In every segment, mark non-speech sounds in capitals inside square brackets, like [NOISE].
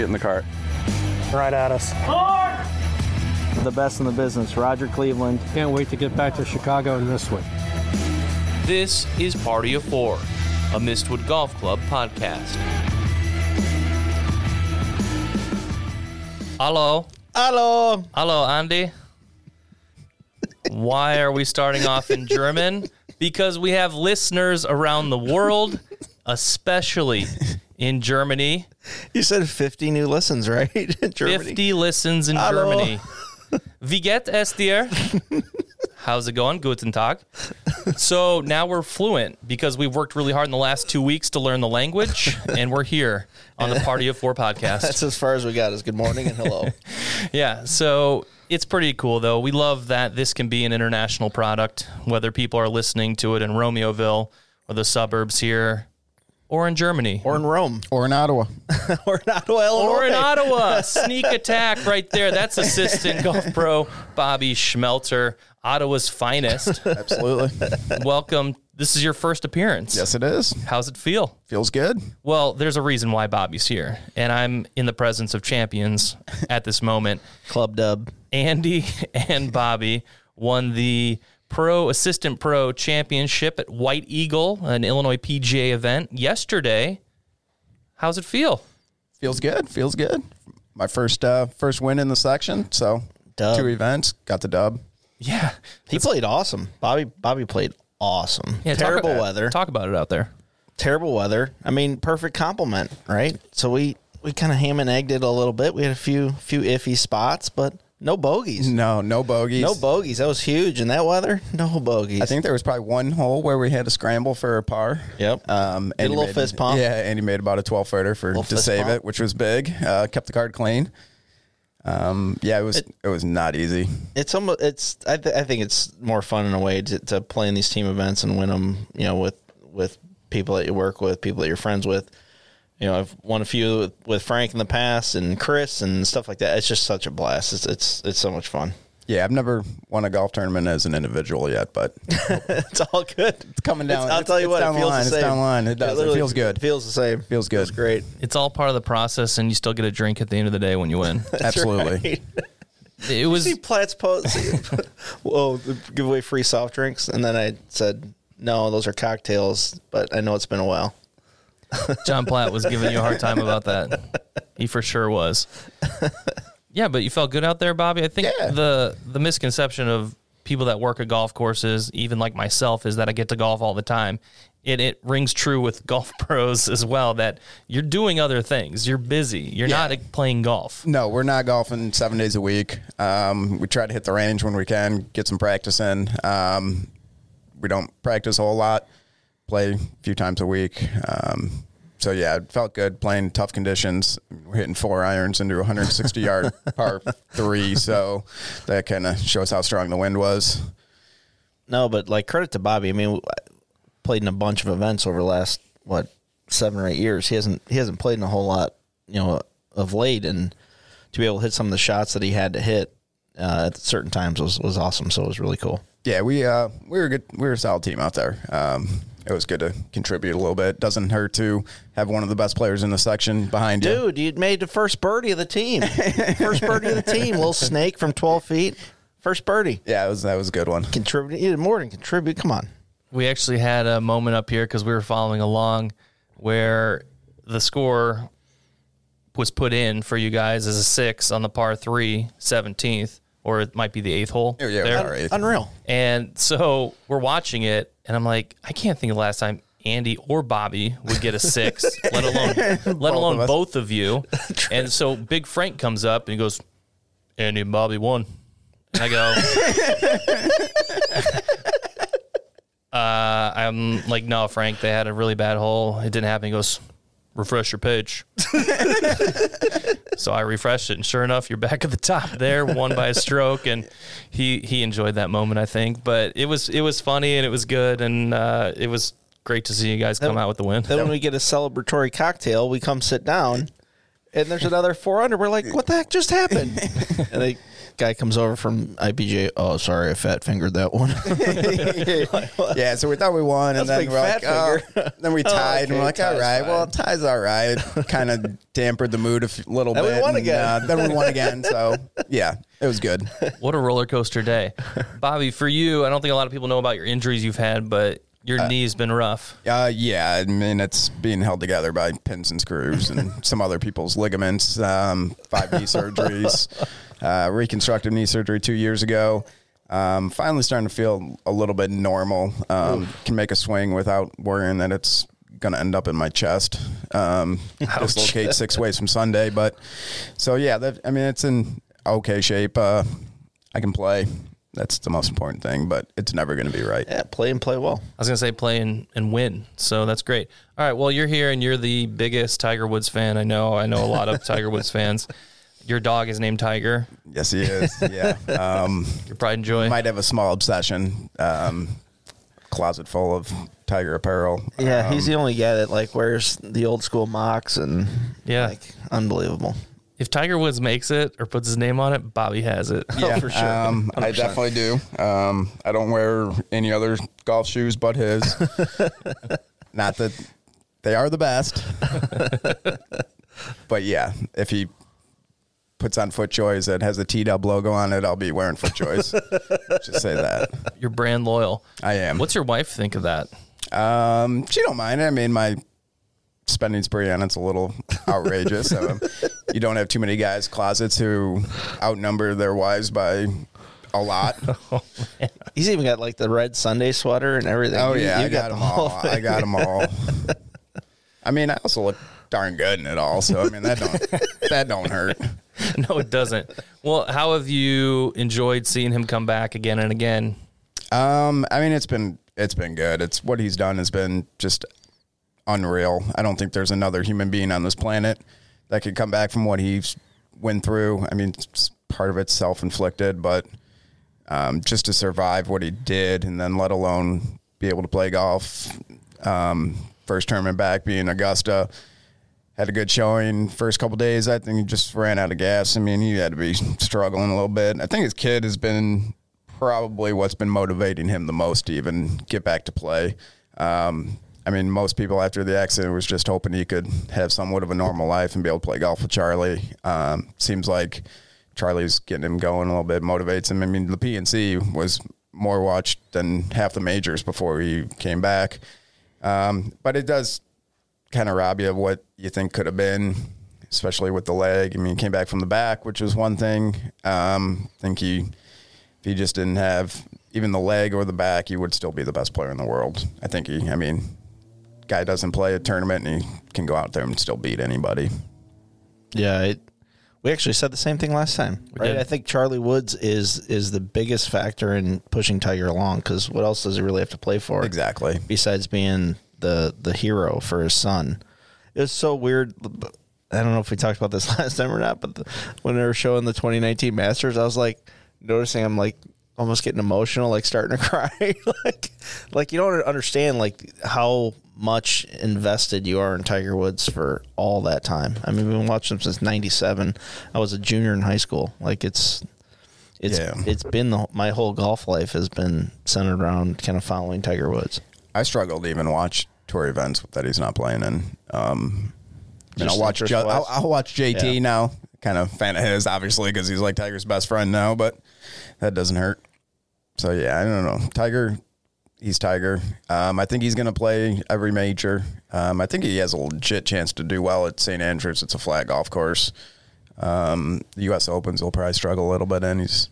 Get in the cart. Right at us. The best in the business, Roger Cleveland. Can't wait to get back to Chicago in this one. This is Party of Four, a Mistwood Golf Club podcast. Hello. Hello. Hello, Andy. Why are we starting off in German? Because we have listeners around the world, especially in Germany. You said 50 new listens, right? [LAUGHS] In Germany. 50 listens in Hallo. Germany. [LAUGHS] Wie geht es dir? How's it going? Guten Tag. So now we're fluent because we've worked really hard in the last two weeks to learn the language, and we're here on the Party of Four podcast. That's as far as we got is good morning and hello. [LAUGHS] Yeah, so it's pretty cool though. We love that this can be an international product, whether people are listening to it in Romeoville or the suburbs here or in Germany or in Rome. Or in Ottawa. [LAUGHS] or in Ottawa, Illinois. or in Ottawa. Sneak attack right there. That's assistant golf pro Bobby Schmelter, Ottawa's finest. Absolutely. Welcome. This is your first appearance. yes, it is. How's it feel? Feels good. Well, there's a reason why Bobby's here, and I'm in the presence of champions at this moment. Club dub. Andy and Bobby won the Pro Assistant Pro Championship at White Eagle, an Illinois PGA event yesterday. How's it feel? Feels good. Feels good. My first uh, first win in the section. So Dub. two events. Got the dub. Yeah. He played awesome. Bobby Bobby played awesome. yeah talk Terrible about- weather. Talk about it out there. Terrible weather. I mean, perfect compliment, right? So we we kind of ham and egged it a little bit. We had a few few iffy spots, but no bogeys. No, no bogeys. No bogeys. That was huge in that weather. No bogeys. I think there was probably one hole where we had to scramble for a par. Yep. Um, Did a little made- fist pump. Yeah, and he made about a 12 footer for to save pump. it, which was big. Uh, kept the card clean. Um, yeah, it was it, was not easy. it's almost it's I, th- I think it's more fun in a way to, to play in these team events and win them you know with with people that you work with people that you're friends with you know i've won a few with, with frank in the past and chris and stuff like that it's just such a blast it's it's, it's so much fun Yeah, I've never won a golf tournament as an individual yet, but [LAUGHS] it's all good it's coming down. i'll tell you it's what down it feels line. the It's down line. It does. It literally feels good. feels the same feels good. it's great It's all part of the process, and you still get a drink at the end of the day when you win. [LAUGHS] Absolutely. It was [LAUGHS] see Platt's post. Whoa, give away free soft drinks, and then I said, "No, those are cocktails." But I know it's been a while. John Platt was giving you a hard time about that. He for sure was. Yeah, but you felt good out there, Bobby. I think Yeah. the the misconception of people that work at golf courses, even like myself, is that I get to golf all the time. It it rings true with [LAUGHS] golf pros as well that you're doing other things. You're busy. You're Yeah. not playing golf. No, we're not golfing seven days a week. Um, we try to hit the range when we can, get some practice in. Um, we don't practice a whole lot, play a few times a week. Um, so yeah, it felt good playing tough conditions. We're hitting four irons into 160 yard [LAUGHS] par three, so that kind of shows how strong the wind was. No, but like credit to Bobby. I mean, played in a bunch of events over the last what seven or eight years. He hasn't he hasn't played in a whole lot, you know, of late, and to be able to hit some of the shots that he had to hit uh, at certain times was was awesome. So it was really cool. Yeah, we uh, we were good. We were a solid team out there. Um, it was good to contribute a little bit. Doesn't hurt to have one of the best players in the section behind you. Dude, you made the first birdie of the team. first birdie of the team. Little snake from twelve feet. First birdie. Yeah, it was that was a good one. Contribute. You did more than contribute. Come on. We actually had a moment up here because we were following along where the score was put in for you guys as a six on the par three, 17th, or it might be the eighth hole. Yeah, yeah, there. all right. Unreal. And so we're watching it, and I'm like, I can't think of the last time Andy or Bobby would get a six, [LAUGHS] let alone let alone of both of you. [LAUGHS] and so Big Frank comes up and he goes, Andy and Bobby won. And I go, [LAUGHS] uh, I'm like, no, Frank, they had a really bad hole. It didn't happen. He goes, refresh your page. so I refreshed it, and sure enough, you're back at the top there, won by a stroke, and he he enjoyed that moment, I think. But it was it was funny and it was good, and uh, it was great to see you guys come out with the win. Then when we get a celebratory cocktail, we come sit down, and there's another four under. We're like, what the heck just happened? [LAUGHS] and they guy comes over from IPGA. Oh, sorry, I fat fingered that one. [LAUGHS] [LAUGHS] yeah, so we thought we won, and then we're like, fat oh. [LAUGHS] then we tied, and okay, we're like, all tie's right, fine. well, tie's all right. kind of dampered the mood a f- little Then we won and, again. uh, then we won again. So yeah, it was good. What a roller coaster day. Bobby, for you, I don't think a lot of people know about your injuries you've had, but your knee's been rough. Uh, yeah, I mean it's being held together by pins and screws and some other people's ligaments. Um, five knee surgeries, uh, reconstructive knee surgery two years ago. Um, finally starting to feel a little bit normal. Um, can make a swing without worrying that it's going to end up in my chest. Um, dislocate six ways from Sunday, but so yeah, that, I mean it's in okay shape. Uh, I can play. That's the most important thing, but it's never going to be right. yeah, play and play well. I was going to say play and, and win. So that's great. All right. Well, you're here and you're the biggest Tiger Woods fan. I know. I know a lot of Tiger Woods fans. Your dog is named Tiger. Yes, he is. Yeah. [LAUGHS] Um, Your pride and joy. might have a small obsession. Um, closet full of tiger apparel. Yeah, he's Um, the only guy that like wears the old school mocks and Yeah. like unbelievable. if Tiger Woods makes it or puts his name on it, Bobby has it. yeah, [LAUGHS] for sure. Um, I [LAUGHS] definitely do. Um, I don't wear any other golf shoes but his. Not that they are the best, but yeah, if he puts on FootJoys that has a T Dub logo on it, I'll be wearing FootJoys. [LAUGHS] Just say that You're brand loyal. I am. What's your wife think of that? Um, she don't mind. I mean, my spending spree on it's a little outrageous. um, [LAUGHS] you don't have too many guys' closets who outnumber their wives by a lot. [LAUGHS] He's even got like the red Sunday sweater and everything. Oh You- yeah, you I got, the them all. whole I got them all. I mean, I also look darn good in it all. So I mean, that don't that don't hurt. [LAUGHS] no, it doesn't. Well, how have you enjoyed seeing him come back again and again? Um, I mean, it's been it's been good. It's what he's done has been just unreal. I don't think there's another human being on this planet that could come back from what he's went through. I mean, part of it's self inflicted, but um, just to survive what he did, and then let alone be able to play golf. Um, first tournament back being Augusta. Had a good showing first couple days. I think he just ran out of gas. I mean, he had to be struggling a little bit. I think his kid has been probably what's been motivating him the most to even get back to play. Um, I mean, most people after the accident was just hoping he could have somewhat of a normal life and be able to play golf with Charlie. Um, seems like Charlie's getting him going a little bit, motivates him. I mean, the PNC was more watched than half the majors before he came back. Um, but it does kind of rob you of what you think could have been, especially with the leg. I mean, he came back from the back, which was one thing. Um, I think he, if he just didn't have even the leg or the back, he would still be the best player in the world. I think he, I mean, guy doesn't play a tournament and he can go out there and still beat anybody. Yeah, it, we actually said the same thing last time, right? did. I think Charlie Woods is is the biggest factor in pushing Tiger along because what else does he really have to play for? Exactly. Besides being the the hero for his son, it was so weird. I don't know if we talked about this [LAUGHS] last time or not, but the, when they were showing the 2019 Masters, I was like noticing I'm like almost getting emotional, like starting to [LAUGHS] cry, like like you don't understand like how much invested you are in Tiger Woods for all that time. I mean, we've been watching him since '97. I was a junior in high school. Like it's it's Yeah. it's been the, my whole golf life has been centered around kind of following Tiger Woods. I struggle to even watch tour events that he's not playing in. Um, and I'll watch. Ju- I'll. I'll watch JT Yeah. now. Kind of fan of his, obviously, because he's like Tiger's best friend now. But that doesn't hurt. So yeah, I don't know. Tiger, he's Tiger. Um, I think he's going to play every major. Um, I think he has a legit chance to do well at St Andrews. It's a flat golf course. Um, the U.S. Opens will probably struggle a little bit, and he's.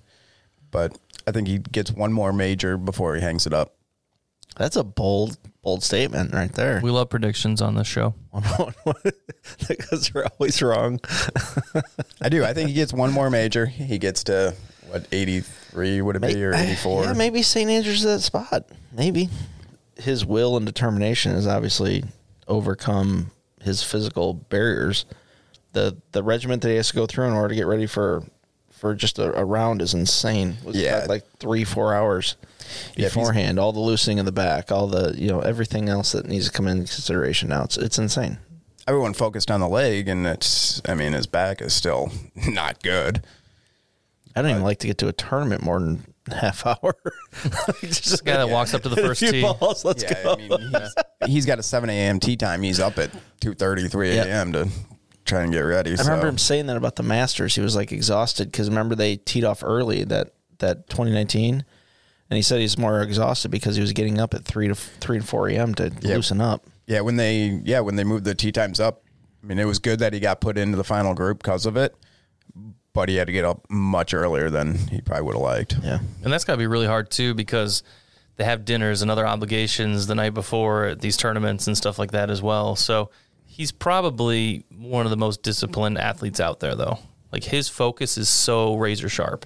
But I think he gets one more major before he hangs it up. That's a bold bold statement right there. We love predictions on this show. [LAUGHS] because we're [LAUGHS] always wrong. [LAUGHS] I do. I think he gets one more major. He gets to what eighty three would it be or eh, eighty four? Yeah, maybe St. Andrews is that spot. Maybe his will and determination has obviously overcome his physical barriers. The the regiment that he has to go through in order to get ready for for just a, a round is insane. It was Yeah. like three four hours Yeah, beforehand. all the loosening in the back, all the you know everything else that needs to come into consideration. Now it's it's insane. Everyone focused on the leg, and it's. I mean, his back is still [LAUGHS] not good. I don't even like to get to a tournament more than half [LAUGHS] hour. Just the guy that walks up to the [LAUGHS] first few tee. balls, let's yeah, go. I mean, he's, he's got a 7 a.m. tee time. He's up at 2.30, 3 Yeah. a.m. to try and get ready. I remember him saying that about the Masters. He was like exhausted because remember they teed off early that that 2019, and he said he's more exhausted because he was getting up at three to three and four a.m. to Yeah. loosen up. Yeah, when they yeah when they moved the tee times up, I mean it was good that he got put into the final group because of it, but he had to get up much earlier than he probably would have liked. Yeah, And that's got to be really hard too because they have dinners and other obligations the night before at these tournaments and stuff like that as well. So he's probably one of the most disciplined athletes out there, though. Like his focus is so razor sharp.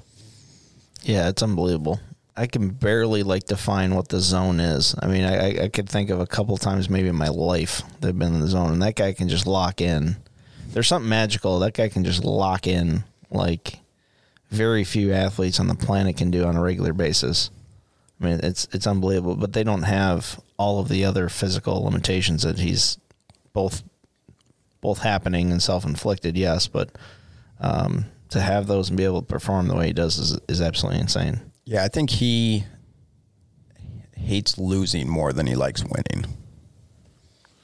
yeah, it's unbelievable. I can barely like define what the zone is. I mean, I, I- could think of a couple times maybe in my life that have been in the zone, and that guy can just lock in. There's something magical. That guy can just lock in like very few athletes on the planet can do on a regular basis. I mean, it's it's unbelievable, but they don't have all of the other physical limitations that he's both both happening and self inflicted. Yes, but um, to have those and be able to perform the way he does is is absolutely insane. Yeah, I think he hates losing more than he likes winning.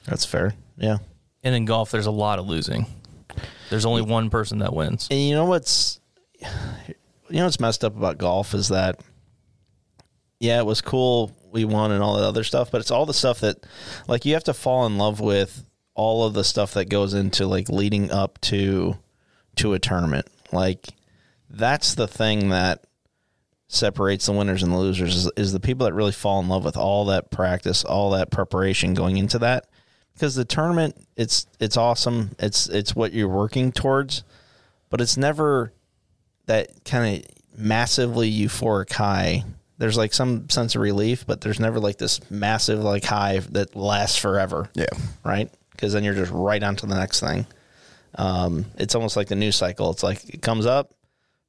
That's fair. Yeah. And in golf, there's a lot of losing. There's only one person that wins. And you know what's you know what's messed up about golf is that yeah, it was cool we won and all that other stuff, but it's all the stuff that like you have to fall in love with all of the stuff that goes into like leading up to to a tournament. Like that's the thing that separates the winners and the losers is, is the people that really fall in love with all that practice, all that preparation going into that. Because the tournament, it's it's awesome. It's it's what you're working towards, but it's never that kind of massively euphoric high. There's like some sense of relief, but there's never like this massive like high that lasts forever. Yeah. Right? Because then you're just right on to the next thing. Um, it's almost like the news cycle. It's like it comes up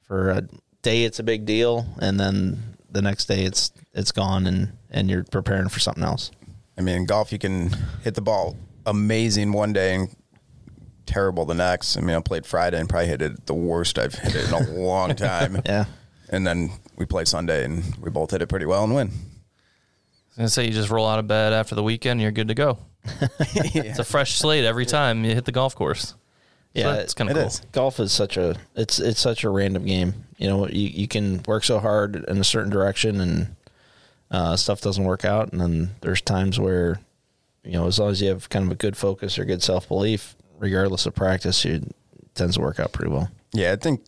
for a day, it's a big deal, and then the next day it's it's gone, and and you're preparing for something else. I mean, in golf, you can hit the ball amazing one day and terrible the next. I mean, I played Friday and probably hit it the worst I've hit it in a long [LAUGHS] time. Yeah. And then we play Sunday and we both hit it pretty well and win. I say you just roll out of bed after the weekend, you're good to go. [LAUGHS] It's a fresh slate every time you hit the golf course. Yeah, it's kind it of cool. is. golf is such a it's it's such a random game. You know, you you can work so hard in a certain direction and uh, stuff doesn't work out, and then there's times where you know as long as you have kind of a good focus or good self belief, regardless of practice, you, it tends to work out pretty well. Yeah, I think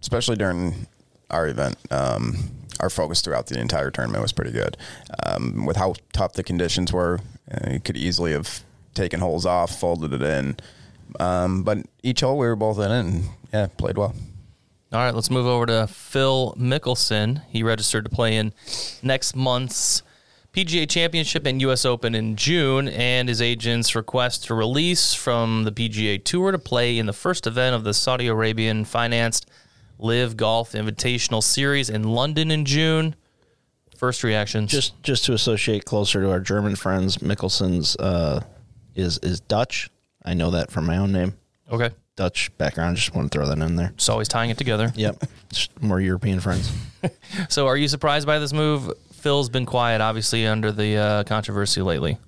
especially during our event, um, our focus throughout the entire tournament was pretty good. Um, with how tough the conditions were, uh, you could easily have taken holes off, folded it in. Um, but each hole we were both in it and yeah, played well. All right, let's move over to Phil Mickelson. He registered to play in next month's PGA Championship and U.S. Open in June, and his agents request a release from the PGA Tour to play in the first event of the Saudi Arabian financed LIV Golf Invitational Series in London in June. First reactions. Just just to associate closer to our German friends, Mickelson's uh, is is Dutch. I know that from my own name, okay. Dutch background. Just want to throw that in there. Just always tying it together. Yep, just more European friends. [LAUGHS] So, are you surprised by this move? Phil's been quiet, obviously, under the uh, controversy lately.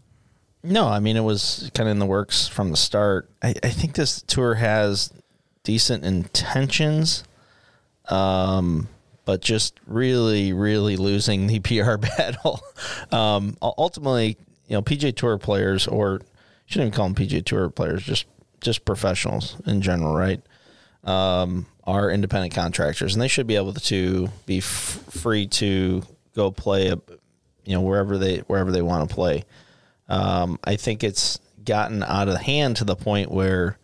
No, I mean it was kind of in the works from the start. I, I think this tour has decent intentions, um, but just really, really losing the [LAUGHS] PR battle. Um, ultimately, you know, PGA Tour players, or shouldn't even call them PGA Tour players, just just professionals in general, right? Um, are independent contractors, and they should be able to be f- free to go play, a, you know, wherever they wherever they want to play. Um, I think it's gotten out of hand to the point where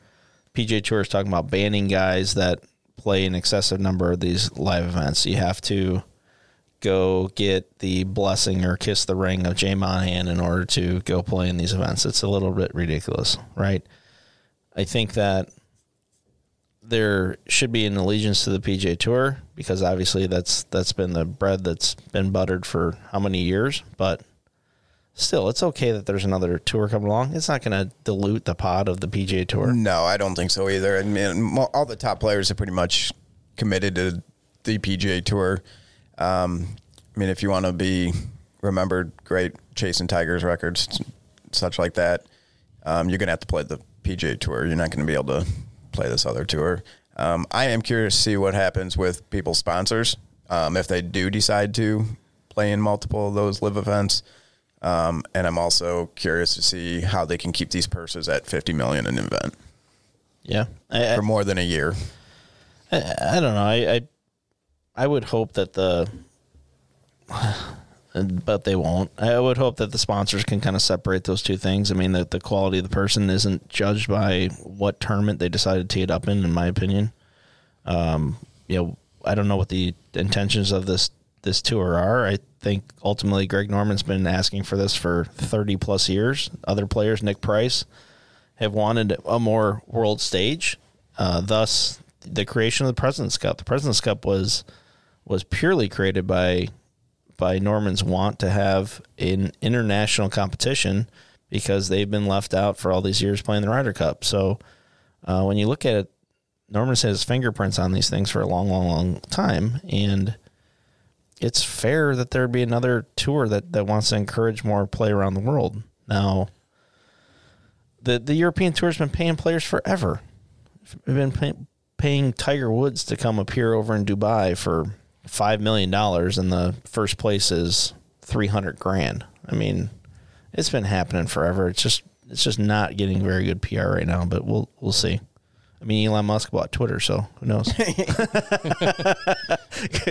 PGA Tour is talking about banning guys that play an excessive number of these live events. You have to go get the blessing or kiss the ring of Jay Monahan in order to go play in these events. It's a little bit ridiculous, right? I think that there should be an allegiance to the PGA Tour because obviously that's that's been the bread that's been buttered for how many years, but still, it's okay that there's another tour coming along. It's not going to dilute the pot of the PGA Tour. No, I don't think so either. I mean, all the top players are pretty much committed to the PGA Tour. Um, I mean, if you want to be remembered, great chasing Tigers records, such like that, um, you're going to have to play the PGA Tour. You're not going to be able to play this other tour. Um, I am curious to see what happens with people's sponsors um, if they do decide to play in multiple of those live events. Um, and I'm also curious to see how they can keep these purses at 50 million an event Yeah, I, I, for more than a year. I, I don't know. I, I I would hope that the, [SIGHS] but they won't. I would hope that the sponsors can kind of separate those two things. I mean, that the quality of the person isn't judged by what tournament they decided to tee it up in. In my opinion, um, you know, I don't know what the intentions of this this tour are. I think ultimately Greg Norman's been asking for this for 30 plus years. Other players, Nick Price, have wanted a more world stage. Uh, thus, the creation of the President's Cup. The President's Cup was was purely created by by Norman's want to have an international competition because they've been left out for all these years playing the Ryder Cup. So uh, when you look at it, Norman's had his fingerprints on these things for a long, long, long time, and it's fair that there would be another tour that, that wants to encourage more play around the world. Now, the the European tour's been paying players forever. They've been pay, paying Tiger Woods to come appear over in Dubai for five million dollars, and the first place is three hundred grand. I mean, it's been happening forever. It's just it's just not getting very good PR right now, but we'll we'll see. I mean, Elon Musk bought Twitter, so who knows? [LAUGHS] [LAUGHS] Could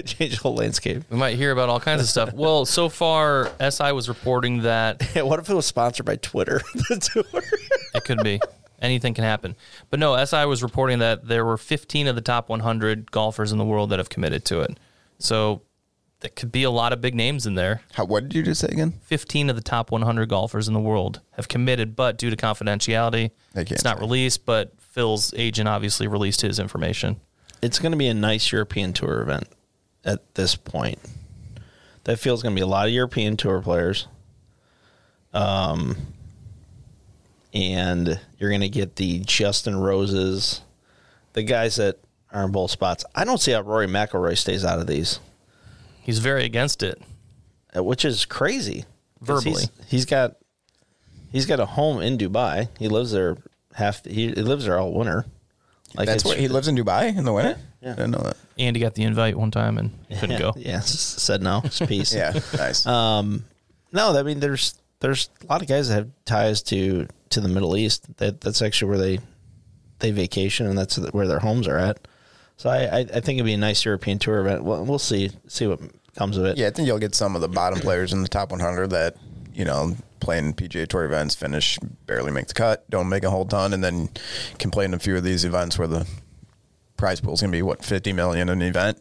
change the whole landscape. We might hear about all kinds of stuff. Well, so far, SI was reporting that [LAUGHS] what if it was sponsored by Twitter? the tour. it could be anything can happen. But no, SI was reporting that there were 15 of the top 100 golfers in the world that have committed to it. So there could be a lot of big names in there. How, what did you just say again? 15 of the top 100 golfers in the world have committed, but due to confidentiality, it's not say. released. But Phil's agent obviously released his information. it's going to be a nice European tour event at this point. That feels going to be a lot of European tour players. Um, and you're going to get the Justin Roses, the guys that are in both spots. I don't see how Rory McIlroy stays out of these, He's very against it. uh, which is crazy. Verbally. he's, he's got he's got a home in Dubai. He lives there half. He, he lives there all winter. Like That's where he lives in Dubai in the winter. Yeah. I didn't know that. Andy got the invite one time and [LAUGHS] couldn't yeah, go. Yeah, said no. It's peace. [LAUGHS] Yeah, nice. Um, no, I mean there's there's a lot of guys that have ties to to the Middle East. That that's actually where they they vacation and that's where their homes are at. So I I, I think it'd be a nice European tour event. Well, we'll see see what comes of it. yeah, I think you'll get some of the bottom players in the top 100 that you know playing PGA Tour events, finish barely make the cut, don't make a whole ton, and then can play in a few of these events where the prize pool is going to be what 50 million an event.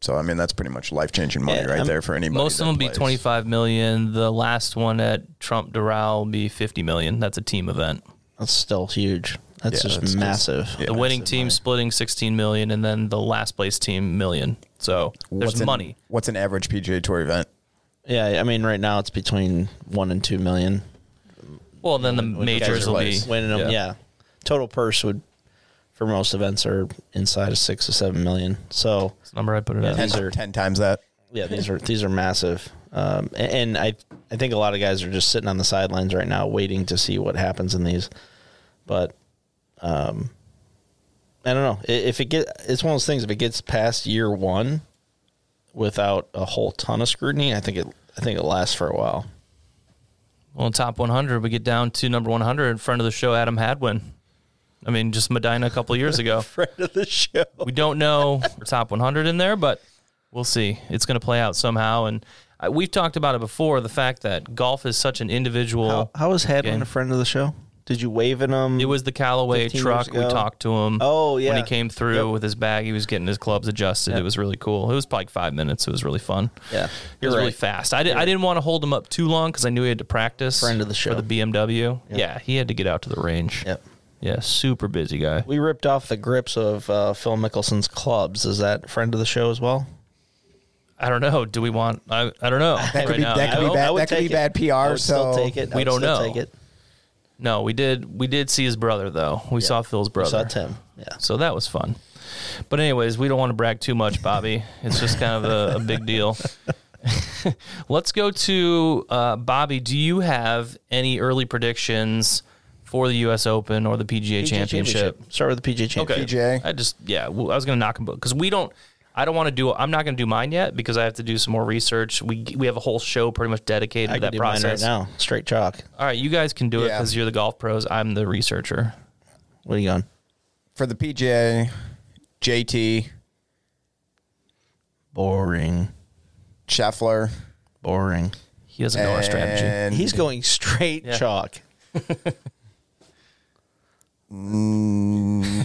So I mean that's pretty much life changing money Yeah, right I'm- there for anybody. Most of them will be 25 million. The last one at Trump Doral will be 50 million. That's a team event. That's still huge. That's Yeah, just that's just- massive. yeah. the winning massive team money. splitting 16 million and then the last place team million. So there's What's an- money. what's an average PGA Tour event? Yeah, I mean right now it's between one and two million. Well, then the When majors guys are will be winning them. Yeah. total purse would for most events are inside of six to seven million. So That's the number I put it Yeah, at. these are- 10 times that. Yeah, these are these are massive, um, a- and I I think a lot of guys are just sitting on the sidelines right now, waiting to see what happens in these. But, um, I don't know if it get. It's one of those things. If it gets past year one, without a whole ton of scrutiny, I think it. I think it lasts for a while. Well, in top 100, we get down to number 100, in front of the show, Adam Hadwin. I mean, just Medina a couple years ago. [LAUGHS] Friend of the show. We don't know for top 100 in there, but we'll see. It's going to play out somehow. And we've talked about it before the fact that golf is such an individual. How, how was Hadwin game. a friend of the show? Did you wave at him? It was the Callaway 15 truck. We ago. talked to him. Oh, yeah. When he came through Yep. with his bag, he was getting his clubs adjusted. It was really cool. It was like five minutes. It was really fun. Yeah, It you're was really right. fast. I, did, I didn't want to hold him up too long because I knew he had to practice. Friend of the show. For the BMW. Yeah, he had to get out to the range. Yep. Yeah, super busy guy. We ripped off the grips of uh, Phil Mickelson's clubs. Is that friend of the show as well? I don't know. Do we want? I, I don't know. [LAUGHS] That could right be now. that could I be would- I bad. would That could be take it. bad PR. I would so still take it. I we would don't still know. Take it. No, we did. We did see his brother though. We saw Phil's brother. We brother. saw Tim. Yeah. So that was fun. But anyways, we don't want to brag too much, Bobby. It's just kind of a, a big deal. [LAUGHS] Let's go to uh, Bobby. Do you have any early predictions for the U.S. Open or the PGA, PGA Championship? Start with the PGA Championship. PGA. I just yeah, I was gonna knock them because we don't. I don't want to do. I'm not gonna do mine yet because I have to do some more research. We we have a whole show pretty much dedicated I to can that do mine process. right now. Straight chalk. All right, you guys can do it Yeah. because you're the golf pros. I'm the researcher. What are you going? For the PGA, JT, Boring. Scheffler, Boring. He doesn't know our strategy. and He's going straight Yeah. chalk. [LAUGHS]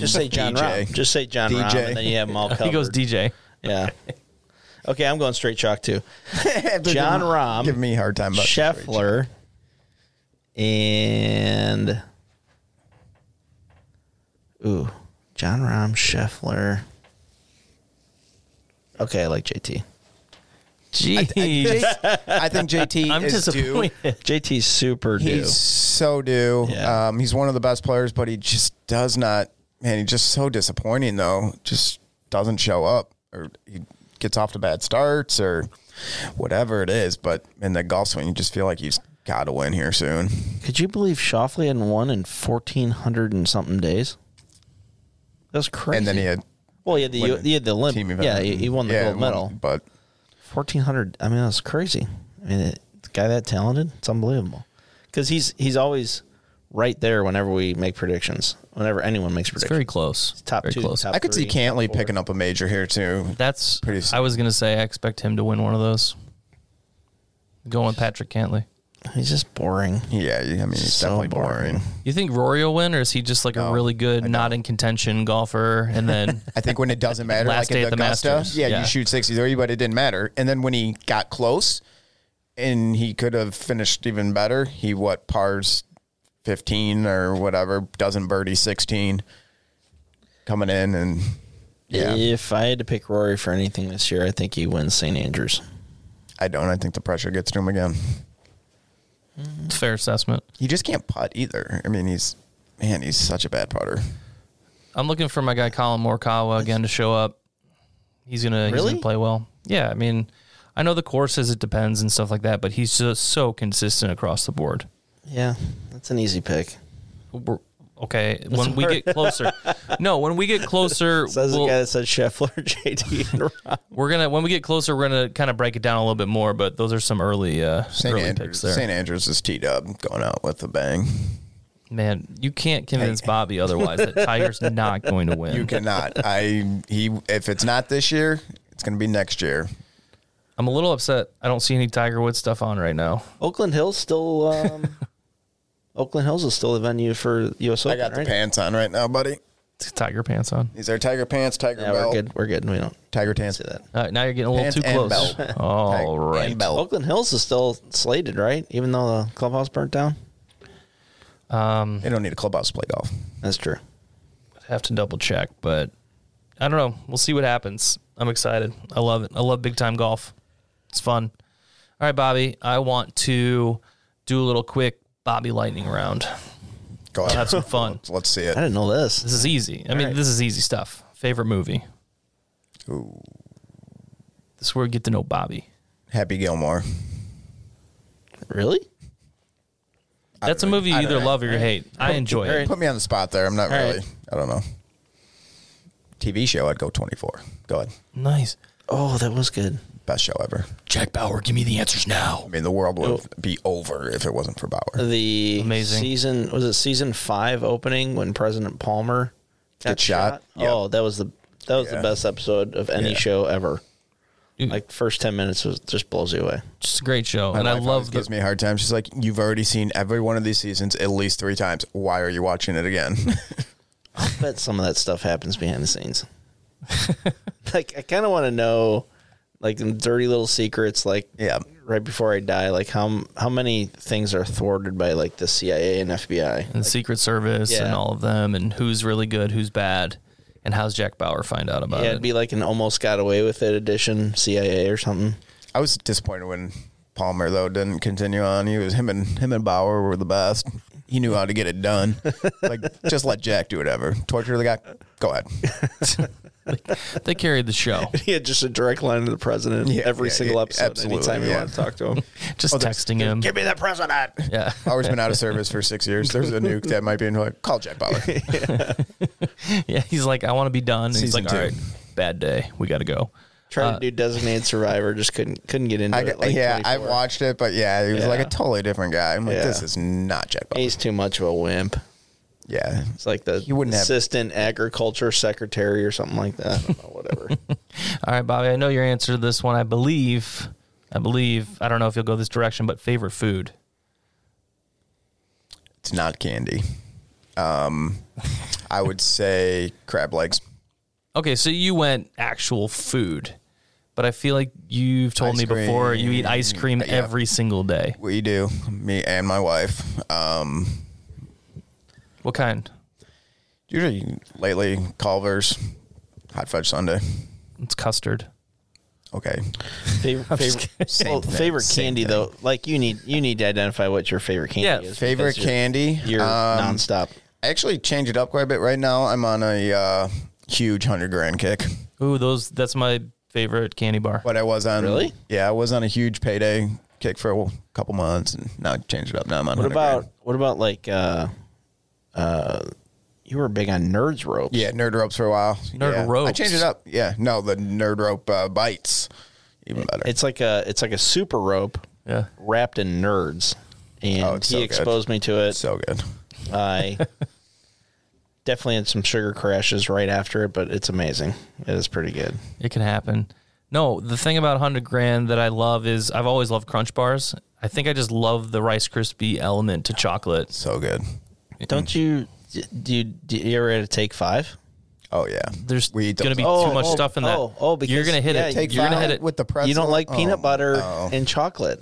Just say Jon DJ. Rahm. Just say Jon Rahm, DJ. and then you have them all covered. [LAUGHS] He goes DJ. Yeah. Okay, I'm going straight chalk too. [LAUGHS] Jon Rahm, Give me a hard time about Scheffler, and ooh, Jon Rahm, Scheffler. Okay, I like JT. Jeez, I think JT [LAUGHS] I'm is due. disappointed. JT's super due. He's so due. Yeah. Um, he's one of the best players, but he just does not. Man, he's just so disappointing though. Just doesn't show up, or he gets off to bad starts, or whatever it is. But in the golf swing, you just feel like he's got to win here soon. Could you believe Scheffler hadn't won in fourteen hundred and something days? That's crazy. And then he had well, he had the he had the Olymp- team event. Yeah, he, he won the Yeah, gold won, medal. but Fourteen hundred. I mean, that's crazy. I mean, it, the guy that talented, it's unbelievable. Because he's he's always right there whenever we make predictions. Whenever anyone makes It's predictions, very close. top very two, close. top I could see three, Cantlay four. picking up a major here too. That's. Pretty I was gonna say I expect him to win one of those. Going with Patrick Cantlay. He's just boring. Yeah, I mean he's So definitely boring. boring. You think Rory will win, or is he just like a really good, not don't. in contention golfer? And then [LAUGHS] I think when it doesn't matter, Last like day at at the Augusta, Masters. yeah, Yeah. you shoot 63, but it didn't matter. And then when he got close, and he could have finished even better, he what pars 15 or whatever, doesn't birdie 16, coming in and yeah, If I had to pick Rory for anything this year, I think he wins St. Andrews. I don't. I think the pressure gets to him again. it's fair assessment. He just can't putt either. I mean, he's man, he's such a bad putter. I'm looking for my guy Collin Morikawa again to show up. He's gonna, he's Really? gonna play well. Yeah, I mean, I know the courses it depends and stuff like that, but he's just so consistent across the board. Yeah, that's an easy pick. We're, okay, [LAUGHS] when we get closer, no, when we get closer, [LAUGHS] Says we'll- the guy that said Scheffler, [LAUGHS] JT, and Rahm. we're gonna when we get closer, we're gonna kind of break it down a little bit more. But those are some early, uh, St. early Andrews, picks there. St. Andrews is teed up, going out with a bang. Man, you can't convince Hey. Bobby otherwise that Tiger's not going to win. You cannot. I he if it's not this year, it's going to be next year. I'm a little upset. I don't see any Tiger Woods stuff on right now. Oakland Hills still. Um, Oakland Hills is still the venue for U.S. Open. I Open. got the right? pants on right now, buddy. Tiger pants on. These are tiger pants, tiger Yeah, belt, we're good. We're good. We don't tiger pants. see that. Uh, now you're getting a little Pants too close. belt. [LAUGHS] All and belt. Oakland Hills is still slated, right? Even though the clubhouse burnt down. Um, They don't need a clubhouse to play golf. That's true. I have to double check, but I don't know. We'll see what happens. I'm excited. I love it. I love big time golf. It's fun. All right, Bobby. I want to do a little quick Bobby lightning round. Go ahead. Have some [LAUGHS] fun. Let's, let's see I it. didn't know this. This is easy. I mean, right. this is easy stuff. Favorite movie. Ooh, This is where we get to know Bobby. Happy Gilmore. Really? That's a movie you either love or you hate. I enjoy it. Put me on the spot there. I'm not All really. right. I don't know. TV show, I'd go 24. Go ahead. Nice. Oh, that was good. Best show ever. Jack Bauer, give me the answers now. I mean, the world would Oh. be over if it wasn't for Bauer. The Amazing. season was it season five opening when President Palmer got Get shot? Yep. Oh, that was the that was Yeah. the best episode of any Yeah. show ever. Dude. Like first ten minutes was just blows you away. Just a great show. My and I wife love always the, gives me a hard time. She's like, "You've already seen every one of these seasons at least three times. Why are you watching it again?" [LAUGHS] I bet some of that stuff happens behind the scenes. [LAUGHS] like I kind of want to know, like them dirty little secrets. Like yeah, right before I die, like how how many things are thwarted by like the CIA and FBI. and the Secret Service and all of them, and who's really good, who's bad, and how's Jack Bauer find out about Yeah, it? it'd be like an almost got away with it edition CIA or something. I was disappointed when Palmer though didn't continue on. He was him and him and Bauer were the best. He knew how to get it done. [LAUGHS] like just let Jack do whatever. Torture the guy. Go ahead. [LAUGHS] They carried the show. [LAUGHS] He had just a direct line to the president Yeah, every yeah, single yeah, episode. absolutely, anytime you yeah. want to talk to him. [LAUGHS] Just oh, texting him. Give me the president. Yeah. [LAUGHS] Always been out of service for six years. There's a nuke that might be in like call Jack Bauer. Yeah. He's like, I want to be done. And he's Season like, two. all right, bad day. We got to go. Tried uh, to do designated survivor, just couldn't couldn't get into I, it. Like yeah, I 24. watched it, but yeah, he was like Yeah. a totally different guy. I'm like, Yeah. this is not Jack Bauer. He's too much of a wimp. Yeah, It's like the He wouldn't have- assistant agriculture secretary or something like that. I don't know, whatever. [LAUGHS] All right, Bobby, I know your answer to this one. I believe, I believe, I don't know if you'll go this direction, but favorite food. it's not candy. Um, I would say crab legs. Okay, so you went actual food, but I feel like you've told Ice me before you eat ice cream Yeah. every single day. We do, me and my wife. Um, What kind? usually lately, Culver's, hot fudge sundae. It's custard. Okay, [LAUGHS] favorite favorite, well, favorite candy thing. though. Like you need you need to identify what your favorite candy Yeah, is. favorite because you're- candy. You're um, nonstop. I actually changed it up quite a bit right now. I'm on a uh, huge hundred grand kick, Ooh, those. That's my favorite candy bar. but I was on Really? Yeah, I was on a huge payday kick for a couple months, and now I changed it up. Now I'm on. What about grand. what about like uh uh you were big on nerds ropes. Yeah, nerd ropes for a while. Nerd yeah. I changed it up. Yeah, no, the nerd rope uh, bites, even better. It's like a it's like a super rope Yeah. wrapped in nerds. And Oh, it's he so good. exposed me to it. so good. I [LAUGHS] definitely had some sugar crashes right after it, but it's amazing. It is pretty good. It can happen. No, the thing about 100 grand that I love is I've always loved crunch bars. I think I just love the Rice Krispie element to chocolate. So good. Don't you do you, do you ever had to take five? Oh yeah. There's We eat going to be those. too much oh, stuff in that. oh, oh, because- you're going to hit yeah, it. Take you're going to five hit it with the pretzel. you don't like peanut Oh, butter oh. and chocolate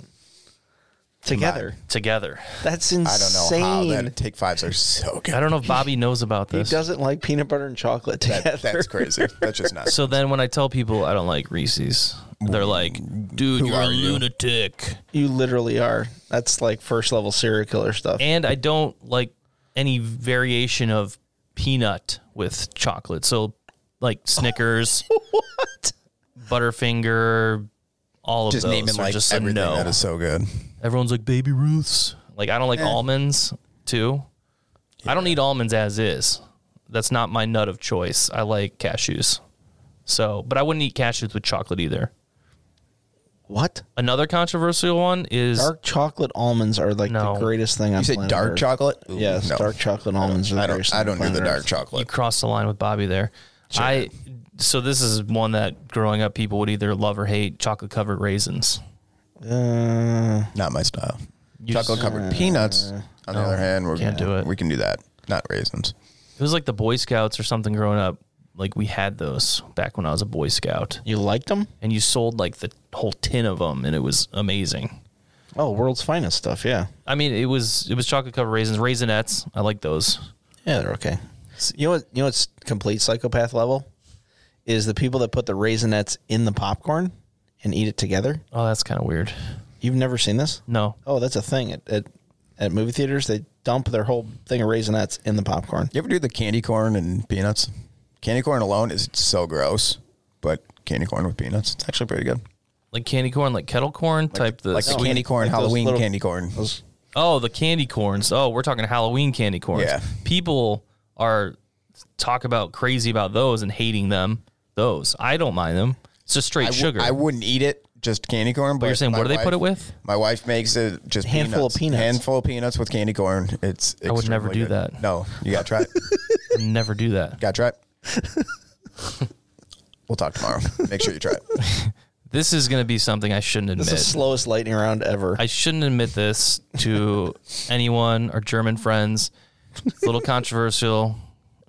together. together. That's insane. I don't know how that take fives are so good. I don't know if Bobby knows about this. He this. doesn't like peanut butter and chocolate together. That, that's crazy. That's just nuts. So then when I tell people I don't like Reese's, they're like, dude, Who you're a you?" lunatic. You literally are. That's like first level serial killer stuff. And I don't like any variation of peanut with chocolate. So like Snickers, [LAUGHS] what? Butterfinger, all of just those naming are like just everything no. that is so good. Everyone's like Baby Ruths. Like I don't like eh. almonds too. I don't eat almonds as is. That's not my nut of choice. I like cashews. So, but I wouldn't eat cashews with chocolate either. What? Another controversial one is Dark chocolate almonds are like No. the greatest thing on You said planet dark Earth. chocolate? Ooh, Yes, no. dark chocolate almonds are the I greatest don't. I thing on don't do the planet dark Earth. you chocolate. crossed the line with Bobby there. I so this is one that growing up people would either love or hate chocolate covered raisins. Uh, Not my style. You Chocolate covered peanuts. On the other hand, we're, can't do it. We can do that. Not raisins. It was like the Boy Scouts or something growing up. Like we had those back when I was a Boy Scout, you liked them? and you sold like the whole tin of them, and it was amazing. Oh, world's finest stuff. Yeah, I mean, it was it was chocolate covered raisins, raisinets. I like those. yeah, they're okay. You know what? You know what's complete psychopath level is the people that put the raisinets in the popcorn and eat it together. Oh, that's kind of weird. You've never seen this? No, Oh, that's a thing at, at at movie theaters. They dump their whole thing of raisinets in the popcorn. You ever do the candy corn and peanuts? Candy corn alone is so gross, but candy corn with peanuts, it's actually pretty good. like candy corn, like kettle corn type. The like the sweet- candy corn, like those Halloween little- candy corn. Those Oh, the candy corns. Oh, we're talking Halloween candy corns. Yeah. People are talk about crazy about those and hating them. Those. I don't mind them. It's just straight I w- sugar. I wouldn't eat it, just candy corn. But you're saying my what do they put it with? My wife makes it just Handful of peanuts. Handful of peanuts with candy corn. It's. I would never extremely do that. No, you got to try it. [LAUGHS] Never do that. got to try it. [LAUGHS] we'll talk tomorrow. Make sure you try it. [LAUGHS] This is going to be something I shouldn't admit. the slowest lightning round ever. I shouldn't admit this to [LAUGHS] anyone or German friends. It's a little controversial.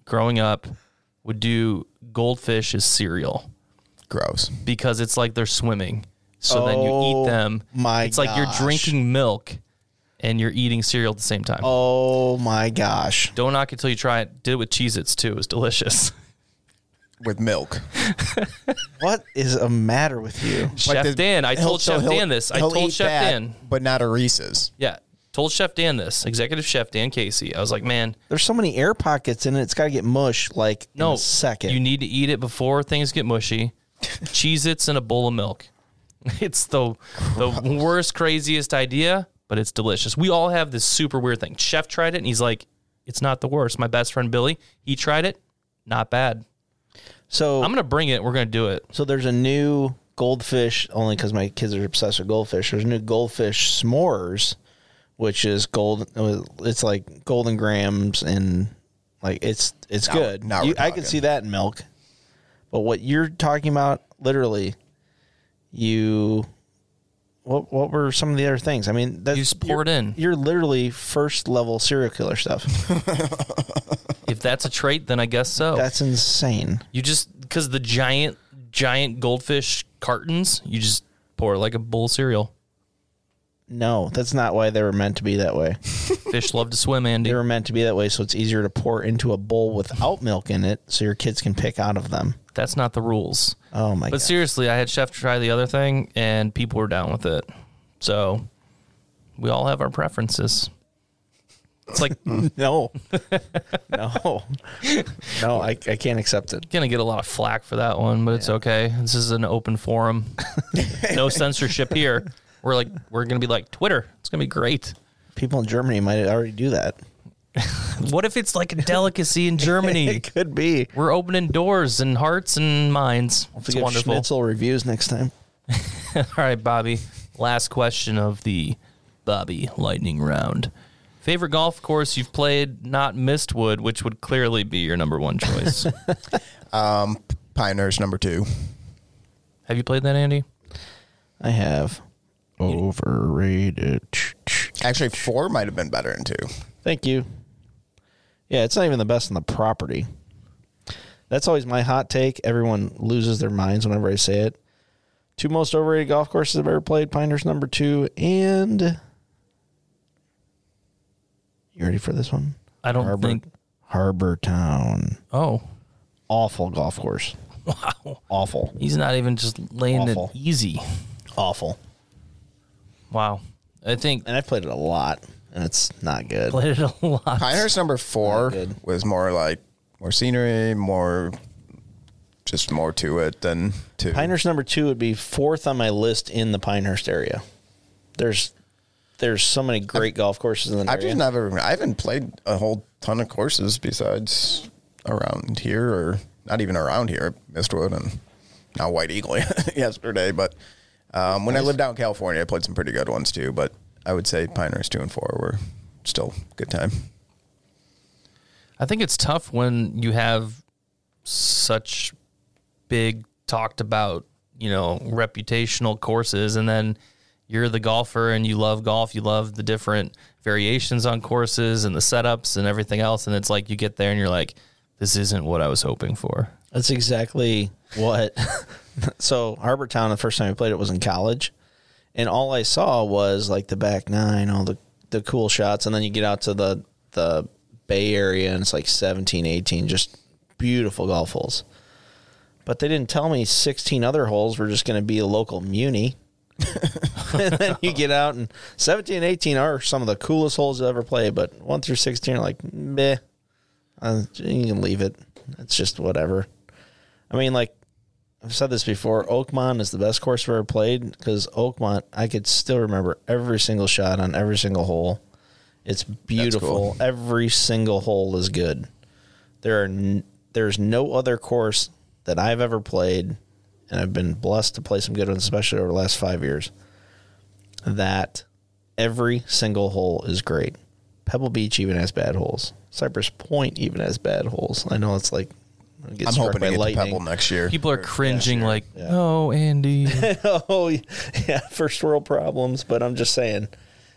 Growing up, would do goldfish as cereal Gross. because it's like they're swimming. So then you Oh, eat them. my It's like you're gosh. drinking milk and you're eating cereal at the same time. oh my gosh! Don't knock it till you try it. Did it with Cheez Its too. It was delicious. With milk. [LAUGHS] What is a matter with you? Chef the- Dan, I he'll- told so Chef he'll- Dan this. I he'll told eat Chef that, Dan. but not a Reese's. Yeah. Told Chef Dan this, Executive Chef Dan Casey. I was like, man, There's so many air pockets in it. It's got to get mush like no, in a second. You need to eat it before things get mushy. [LAUGHS] Cheez Its in a bowl of milk. [LAUGHS] It's the the worst, craziest idea, but it's delicious. We all have this super weird thing. Chef tried it and he's like, it's not the worst. My best friend Billy, he tried it, not bad. So I'm gonna bring it. We're gonna do it. So there's a new goldfish, only because my kids are obsessed with goldfish. There's a new goldfish s'mores, which is gold. It's like Golden Grahams and like it's it's Now- good. now You- I can see that in milk, but what you're talking about, literally, you. What what were some of the other things? I mean, that's You just pour it you're- in. You're literally first level serial killer stuff. [LAUGHS] If that's a trait, then I guess so. That's insane. You just because the giant giant goldfish cartons, you just pour it like a bowl of cereal. No, that's not why they were meant to be that way. [LAUGHS] Fish love to swim, Andy. They were meant to be that way, so it's easier to pour into a bowl without milk in it, so your kids can pick out of them. That's not the rules. Oh my god. But god! seriously, I had Chef try the other thing, and people were down with it. So we all have our preferences. It's like [LAUGHS] no, no, no! I, I can't accept it. gonna get a lot of flack for that one, but it's okay. This is an open forum. [LAUGHS] no censorship here. We're like we're gonna be like Twitter. It's gonna be great. People in Germany might already do that. [LAUGHS] What if it's like a delicacy in [LAUGHS] Germany? It could be. We're opening doors and hearts and minds. If It's wonderful. Schnitzel reviews next time. [LAUGHS] All right, Bobby. Last question of the Bobby Lightning Round. Favorite golf course you've played, not Mistwood, which would clearly be your number one choice. Um, Pinehurst number two. Have you played that, Andy? I have overrated. Actually, four might have been better than two. Thank you. Yeah, it's not even the best on the property. That's always my hot take. Everyone loses their minds whenever I say it. Two most overrated golf courses I've ever played: Pinehurst number two, and you ready for this one? I don't Harbor, think. Harbor Town. Oh, Awful golf course. [LAUGHS] wow. Awful. He's not even just laying Awful. it easy. Awful. Wow. I think And I've played it a lot, and it's not good. played it a [LAUGHS] lot. Pinehurst number four good. was more like more scenery, more just more to it than two. Pinehurst number two would be fourth on my list in the Pinehurst area. There's there's so many great golf courses in the I've area. just never. I haven't played a whole ton of courses besides around here, or not even around here, Mistwood and now White Eagle [LAUGHS] yesterday. But um, when I lived out in California, I played some pretty good ones too. But I would say Pinehurst two and four were still good time. I think it's tough when you have such big talked about, you know, reputational courses and then you're the golfer and you love golf, you love the different variations on courses and the setups and everything else and it's like you get there and you're like this isn't what I was hoping for. That's exactly what. [LAUGHS] [LAUGHS] so Harbor Town, the first time I played it was in college, and all I saw was like the back nine, all the the cool shots, and then you get out to the the Bay Area, and it's like 17, 18, just beautiful golf holes. But they didn't tell me 16 other holes were just going to be a local muni. [LAUGHS] and then you get out, and 17 and 18 are some of the coolest holes you'll ever played, but 1 through 16 are like, meh. Uh, you can leave it. It's just whatever. I mean, like I've said this before. Oakmont is the best course I've ever played because Oakmont, I could still remember every single shot on every single hole. It's beautiful. cool. Every single hole is good. There are n- there's no other course that I've ever played, and I've been blessed to play some good ones, especially over the last five years. That every single hole is great. Pebble Beach even has bad holes. Cypress Point even has bad holes. I know it's like I'm hoping by to get to lightning. Pebble next year. People are cringing like, "Oh, Andy." [LAUGHS] oh yeah, first world problems. But I'm just saying,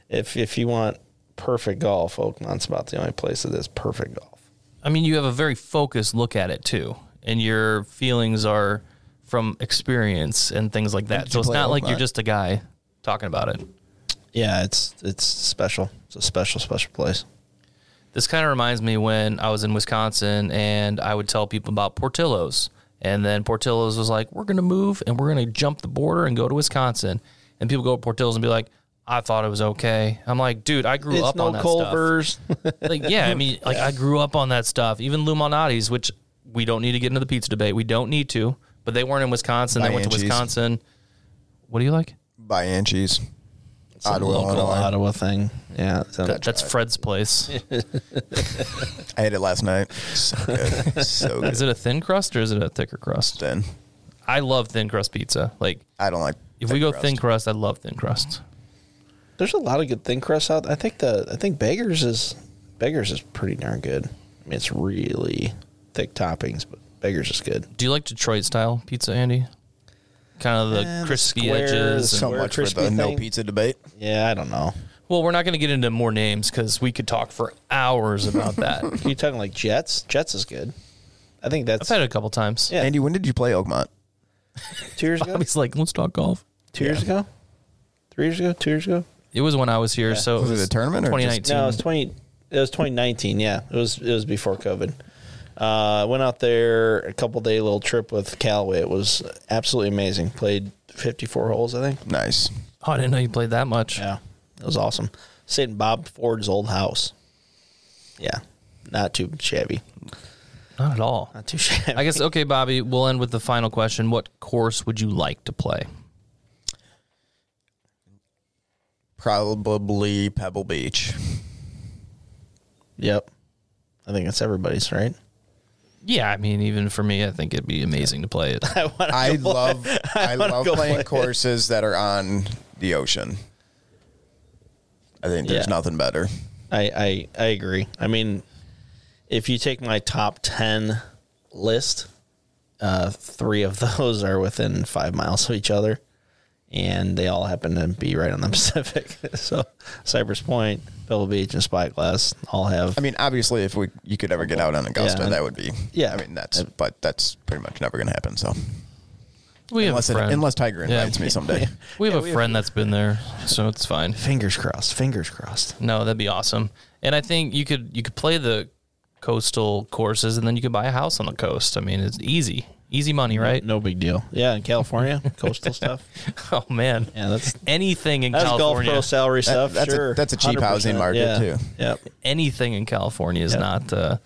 if if you want perfect golf, Oakmont's about the only place that is perfect golf. I mean, you have a very focused look at it too, and your feelings are from experience and things like that. So it's play not like you're just a guy talking about it. Yeah, it's it's special. It's a special special place. This kind of reminds me when I was in Wisconsin and I would tell people about Portillo's. And then Portillo's was like, we're going to move and we're going to jump the border and go to Wisconsin. And people go to Portillo's and be like, I thought it was okay. I'm like, dude, I grew It's up no on that Culver's. stuff. Like, yeah, I mean, like I grew up on that stuff. Even Lou Malnati's, which we don't need to get into the pizza debate. We don't need to. But they weren't in Wisconsin. They By went to Wisconsin. What do you like? Bianchi's. It's Ottawa, local Illinois. Ottawa thing. Yeah. so- That- that's Fred's place. [LAUGHS] [LAUGHS] I ate it last night. So good. so good. [LAUGHS] Is it a thin crust or is it a thicker crust? Then I love thin crust pizza. Like I don't like. if we go crust. thin crust, I love thin crust. There's a lot of good thin crust out. I think the I think Beggars is Beggars is pretty darn good. I mean, it's really thick toppings, but Beggars is good. Do you like Detroit style pizza, Andy? Kind of the Eh, the crispy squares, edges. some- so Square much for crispy the no thing. pizza debate. Yeah, I don't know. well, we're not going to get into more names because we could talk for hours about that. [LAUGHS] Are you talking like Jets? Jets is good. I think that's I've that's had it a couple times. Yeah. Andy, when did you play Oakmont? two years [LAUGHS] ago. Bobby's like, let's talk golf. Two years ago. Three years ago. Two years ago. It was when I was here, so Was it a tournament or just- 2019. No, it was twenty. It was 2019. Yeah, it was. It was before COVID. Uh, went out there a couple day little trip with Callaway. It was absolutely amazing. Played 54 holes, I think. Nice. Oh, I didn't know you played that much. Yeah, it was awesome. Stayed in Bob Ford's old house. Yeah, not too shabby. Not at all. Not too shabby. I guess okay, Bobby. We'll end with the final question. What course would you like to play? Probably Pebble Beach. Yep. I think that's everybody's right. Yeah, I mean, even for me, I think it'd be amazing to play it. [LAUGHS] I, I go- love [LAUGHS] I, wanna love playing play. courses that are on the ocean. I think there's Yeah. nothing better. I, I I agree. I mean, if you take my top ten list, uh, three of [LAUGHS] those are within five miles of each other, and they all happen to be right on the [LAUGHS] Pacific. [LAUGHS] so Cypress Point, Pebble Beach, and Spyglass all have. I mean, obviously, if we you could ever get out on Augusta, Yeah. that would be Yeah. I mean, that's but that's pretty much never going to happen. So We have unless a it, unless Tiger Yeah. invites me [LAUGHS] someday. we have a friend that's been there, so it's fine. fingers crossed. Fingers crossed. No, that'd be awesome. And I think you could you could play the coastal courses, and then you could buy a house on the coast. I mean, it's easy, easy money, right? No big deal. Yeah, in California, [LAUGHS] coastal stuff. [LAUGHS] Oh man, Yeah, that's anything in that's golf California, pro salary stuff. that's a- sure, that's a cheap housing market, Yeah. too. Yep. anything in California is Yeah. not uh,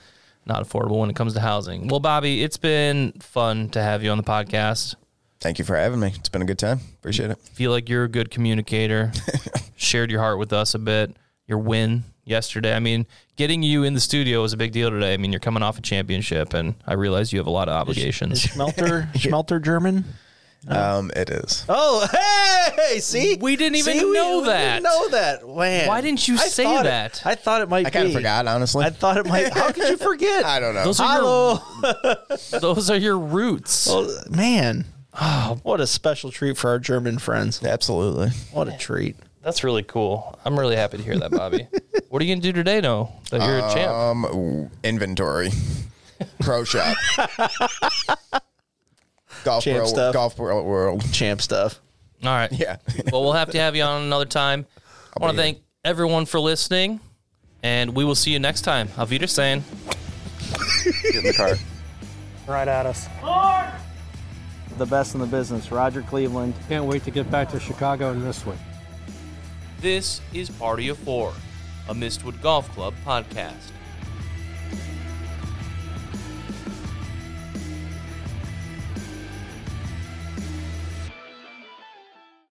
not affordable when it comes to housing. Well, Bobby, it's been fun to have you on the podcast. Thank you for having me. It's been a good time. Appreciate it. Feel like you're a good communicator. [LAUGHS] Shared your heart with us a bit. Your win yesterday. I mean, getting you in the studio was a big deal today. I mean, you're coming off a championship, and I realize you have a lot of Is obligations. Schmelter [LAUGHS] Schmelter German? Um, it is. Oh, hey! See, We didn't even See, know we that. didn't know that. Man, Why didn't you I say thought it- that? I thought it might. Be I kind of forgot, honestly. I thought it might. How could you [LAUGHS] forget? I don't know. Those are Hello, your [LAUGHS] those are your roots. Oh, man. Oh, what a special treat for our German friends. Absolutely. What a treat. That's really cool. I'm really happy to hear that, Bobby. [LAUGHS] what are you gonna do today, though? That you're a champ. Um, ooh, inventory, pro shop, golf Champ world, stuff. golf world, world. Champ stuff. All right. Yeah. well, we'll have to have you on another time. I want to here. thank everyone for listening, and we will see you next time. Auf Wiedersehen. Get in the car. Right at us. the best in the business, Roger Cleveland. Can't wait to get back to Chicago in this one. This is Party of Four, a Mistwood Golf Club podcast.